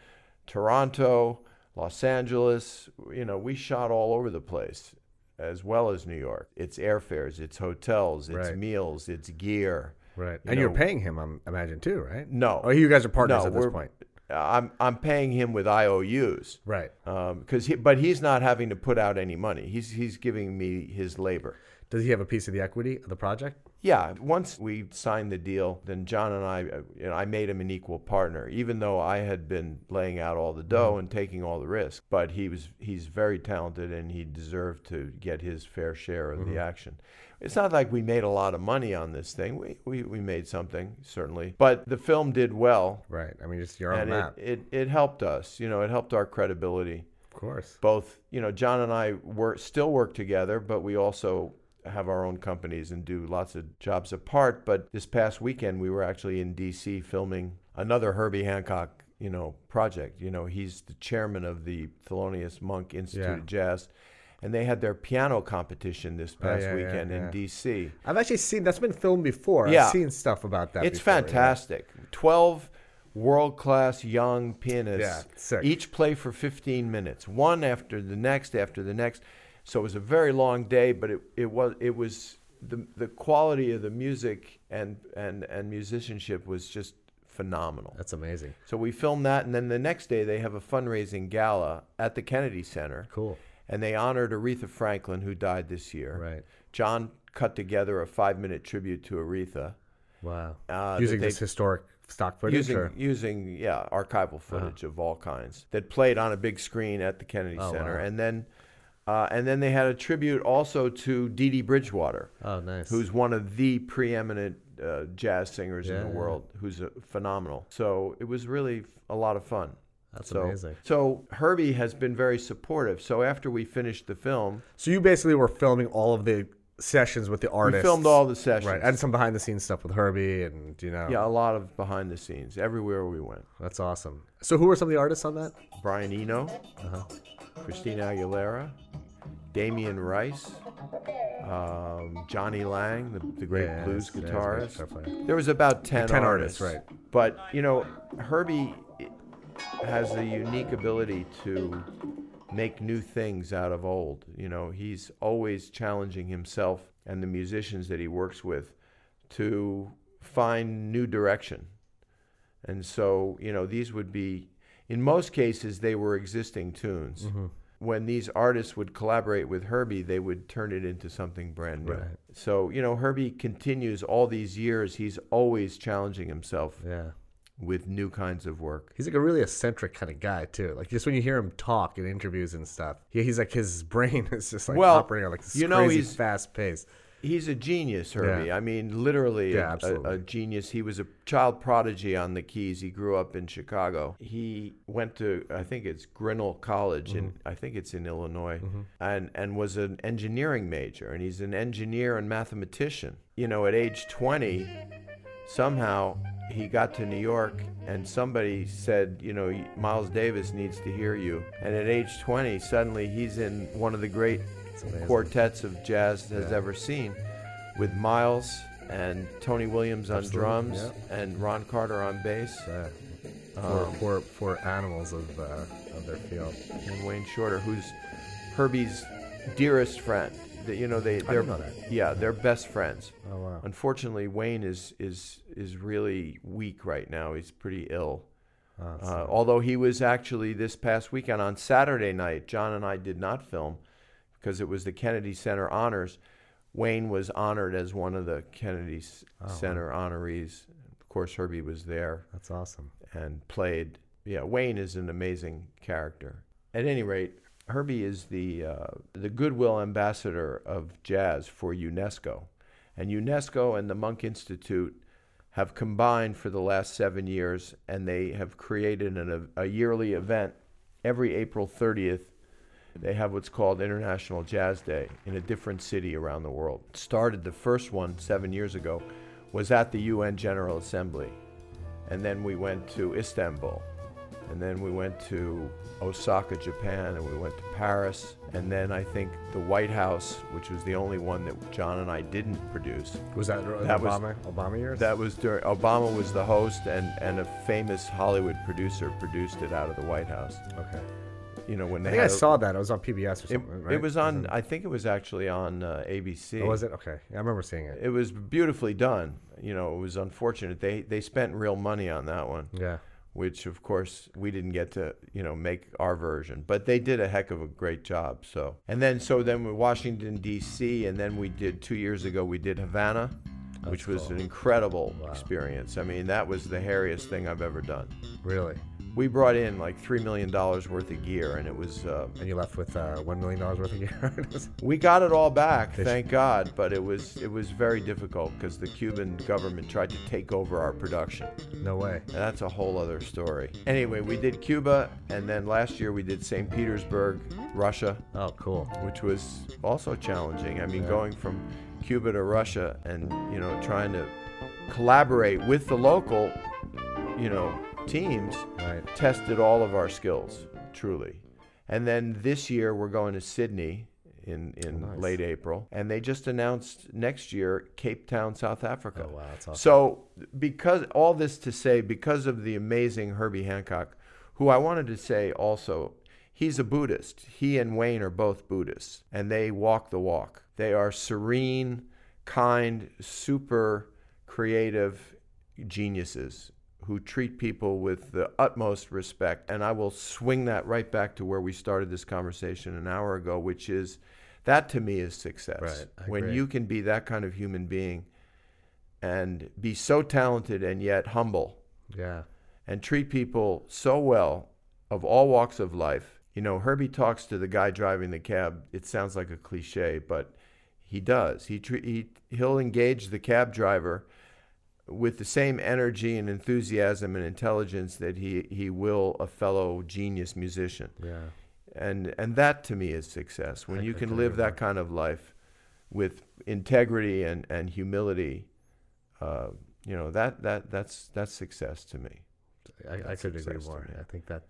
Toronto, Los Angeles. You know, we shot all over the place, as well as New York. It's airfares, it's hotels, it's Right. meals, it's gear. Right. You and you're paying him, I'm imagine too, right? No. Oh, you guys are partners No, at this point. I'm I'm paying him with IOUs. Right. Um, because he, but he's not having to put out any money. He's he's giving me his labor. Does he have a piece of the equity of the project? Yeah, once we signed the deal, then John and I, uh, you know, I made him an equal partner, even though I had been laying out all the dough Mm-hmm. and taking all the risk. But he was, he's very talented, and he deserved to get his fair share of Mhm. the action. It's not like we made a lot of money on this thing. We, we, we made something certainly, but the film did well. Right. I mean, it's your own map. It, it it helped us. You know, it helped our credibility. Of course. Both, you know, John and I work still work together, but we also have our own companies and do lots of jobs apart. But this past weekend, we were actually in D.C. filming another Herbie Hancock, you know, project. You know, he's the chairman of the Thelonious Monk Institute Yeah. of Jazz, and they had their piano competition this Oh, past yeah, yeah, weekend yeah. in D.C. I've actually seen that's been filmed before. Yeah. I've seen stuff about that. It's before, fantastic. Twelve world-class young pianists. Yeah, sick. Each play for 15 minutes, one after the next, after the next. So it was a very long day, but it, it was it was the the quality of the music and and and musicianship was just phenomenal. That's amazing. So we filmed that, and then the next day they have a fundraising gala at the Kennedy Center. Cool. And they honored Aretha Franklin, who died this year. Right. John cut together a five-minute tribute to Aretha. Wow. Uh, Using they- this historic stock footage? using or? using yeah archival footage of all kinds that played on a big screen at the Kennedy Oh, Center, wow. and then uh, and then they had a tribute also to Dee Dee Bridgewater. Oh, nice. Who's one of the preeminent uh, jazz singers in the world? Who's uh, phenomenal. So it was really a lot of fun. That's so, amazing. So Herbie has been very supportive. So after we finished the film, So you basically were filming all of the sessions with the artists. We filmed all the sessions. Right. And some behind the scenes stuff with Herbie and, you know. yeah, a lot of behind the scenes everywhere we went. That's awesome. So who were some of the artists on that? Brian Eno, Uh-huh. Christina Aguilera, Damien Rice, um, Jonny Lang, the, the great Yeah, blues yeah, guitarist. guitar there was about 10, 10 artists. artists, right. But, you know, Herbie has a unique ability to make new things out of old. You know, he's always challenging himself and the musicians that he works with to find new direction. And so, you know, these would be, in most cases, they were existing tunes. Mhm. When these artists would collaborate with Herbie, they would turn it into something brand new. Right. So, you know, Herbie continues all these years, he's always challenging himself Yeah. with new kinds of work. He's like a really eccentric kind of guy too. Like just when you hear him talk in interviews and stuff, he, he's like his brain is just like Well, operating on like this you know, crazy he's- fast pace. He's a genius, Herbie. Yeah. I mean, literally Yeah, a- a, a genius. He was a child prodigy on the Keys. He grew up in Chicago. He went to, I think it's Grinnell College, in Mm-hmm. I think it's in Illinois, and and was an engineering major. And he's an engineer and mathematician. You know, at age 20, somehow he got to New York and somebody said, you know, Miles Davis needs to hear you. And at age 20, suddenly he's in one of the great. Quartets of jazz has Yeah. ever seen with Miles and Tony Williams on Absolutely, drums yeah. and Ron Carter on bass Yeah. Um, poor, poor animals of uh, of their field. and Wayne Shorter, who's Herbie's dearest friend. That you know they they're know yeah they're best friends. Oh wow. Unfortunately, Wayne is is is really weak right now. He's pretty ill. Oh, Uh, although he was actually this past weekend on Saturday night, John and I did not film because it was the Kennedy Center honors. Wayne was honored as one of the Kennedy Oh, wow. Center honorees. Of course, Herbie was there That's awesome. and played. Yeah, Wayne is an amazing character. At any rate, Herbie is the uh, the goodwill ambassador of jazz for UNESCO, and UNESCO and the Monk Institute have combined for the last seven years, and they have created an, a, a yearly event every April 30th. They have what's called International Jazz Day in a different city around the world. Started the first one seven years ago, was at the UN General Assembly, and then we went to Istanbul, and then we went to Osaka, Japan, and we went to Paris, and then I think the White House, which was the only one that John and I didn't produce. Was that, That was- Obama? Obama years? That was during Obama was the host, and and a famous Hollywood producer produced it out of the White House. okay. You know when I they think I had a- saw that. It was on PBS or it, something. right? it was on. Wasn't- I think it was actually on uh, ABC. Oh, was it? Okay. Yeah, I remember seeing it. It was beautifully done. You know, it was unfortunate they they spent real money on that one. Yeah. Which of course we didn't get to you know make our version, but they did a heck of a great job. So and then so then with Washington D.C. and then we did two years ago we did Havana, which was an incredible experience. I mean that was the hairiest thing I've ever done. Really? We brought in like three million dollars worth of gear, and it was. Uh, and you left with uh, one million dollars worth of gear. we got it all back, thank God, but it was it was very difficult because the Cuban government tried to take over our production. no way. And that's a whole other story. Anyway, we did Cuba, and then last year we did St. Petersburg, Russia. Oh, cool. Which was also challenging. I mean, Yeah. going from Cuba to Russia, and you know, trying to collaborate with the local, you know, teams, tested all of our skills truly. And then this year we're going to Sydney in in oh, Nice. late April, and they just announced next year Cape Town, South Africa. Oh, wow, awesome. So because all this to say, because of the amazing Herbie Hancock, who I wanted to say also, he's a Buddhist. He and Wayne are both Buddhists, and they walk the walk. They are serene, kind, super creative geniuses who treat people with the utmost respect. And I will swing that right back to where we started this conversation an hour ago, which is that to me is success. Right, when agree. you can be that kind of human being and be so talented and yet humble Yeah. and treat people so well of all walks of life. You know, Herbie talks to the guy driving the cab. It sounds like a cliche, but he does. He, he he'll engage the cab driver with the same energy and enthusiasm and intelligence that he, he will a fellow genius musician. Yeah. And and that to me is success. When I- you can live that kind of life with integrity and, and humility, uh, you know, that, that that's that's success to me. I, I could agree more. I think that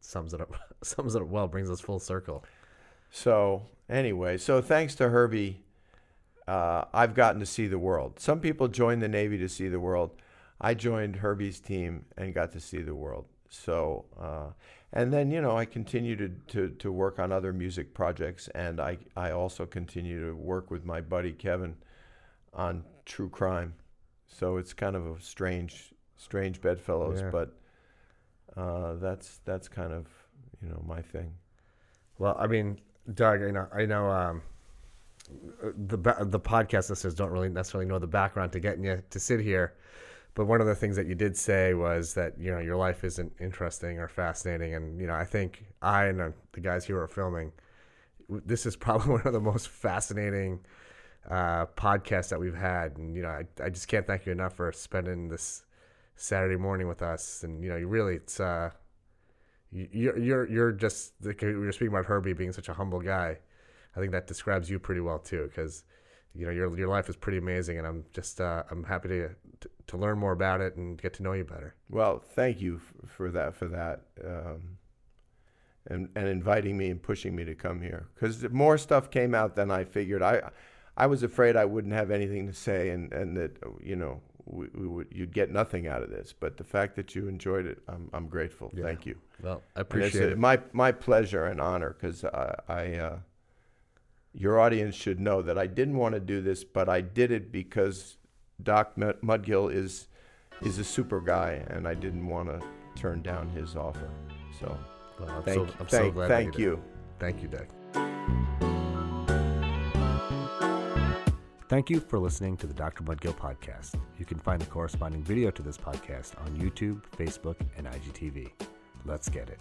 sums it up. sums it up well. Brings us full circle. So anyway, so thanks to Herbie, uh, I've gotten to see the world. Some people join the Navy to see the world. I joined Herbie's team and got to see the world. So, uh, and then you know I continue to, to, to work on other music projects, and I I also continue to work with my buddy Kevin on true crime. So it's kind of a strange strange bedfellows, Yeah. but uh, that's that's kind of you know my thing. Well, I mean, Doug, I know, I know, um, the the podcast listeners don't really necessarily know the background to getting you to sit here, but one of the things that you did say was that you know your life isn't interesting or fascinating, and you know I think I and uh, the guys here are filming. This is probably one of the most fascinating uh, podcasts that we've had, and you know I, I just can't thank you enough for spending this Saturday morning with us, and you know you really it's. Uh, you- you're you're you're just were speaking about Herbie being such a humble guy. I think that describes you pretty well too, because you know your your life is pretty amazing, and I'm just uh, I'm happy to, to learn more about it and get to know you better. Well, thank you f- for that for that, um, and and inviting me and pushing me to come here because more stuff came out than I figured. I I was afraid I wouldn't have anything to say and and that you know we, we would you'd get nothing out of this. But the fact that you enjoyed it, I'm I'm grateful. Yeah. Thank you. Well, I appreciate it. My my pleasure and honor because I. I uh, your audience should know that I didn't want to do this, but I did it because Doc Mudgill is is a super guy, and I didn't want to turn down his offer. So, Well, I'm thank, so- I'm so thank, glad thank you you. Thank you, Doug. Thank you for listening to the Dr. Mudgill podcast. You can find the corresponding video to this podcast on YouTube, Facebook, and IGTV. Let's get it.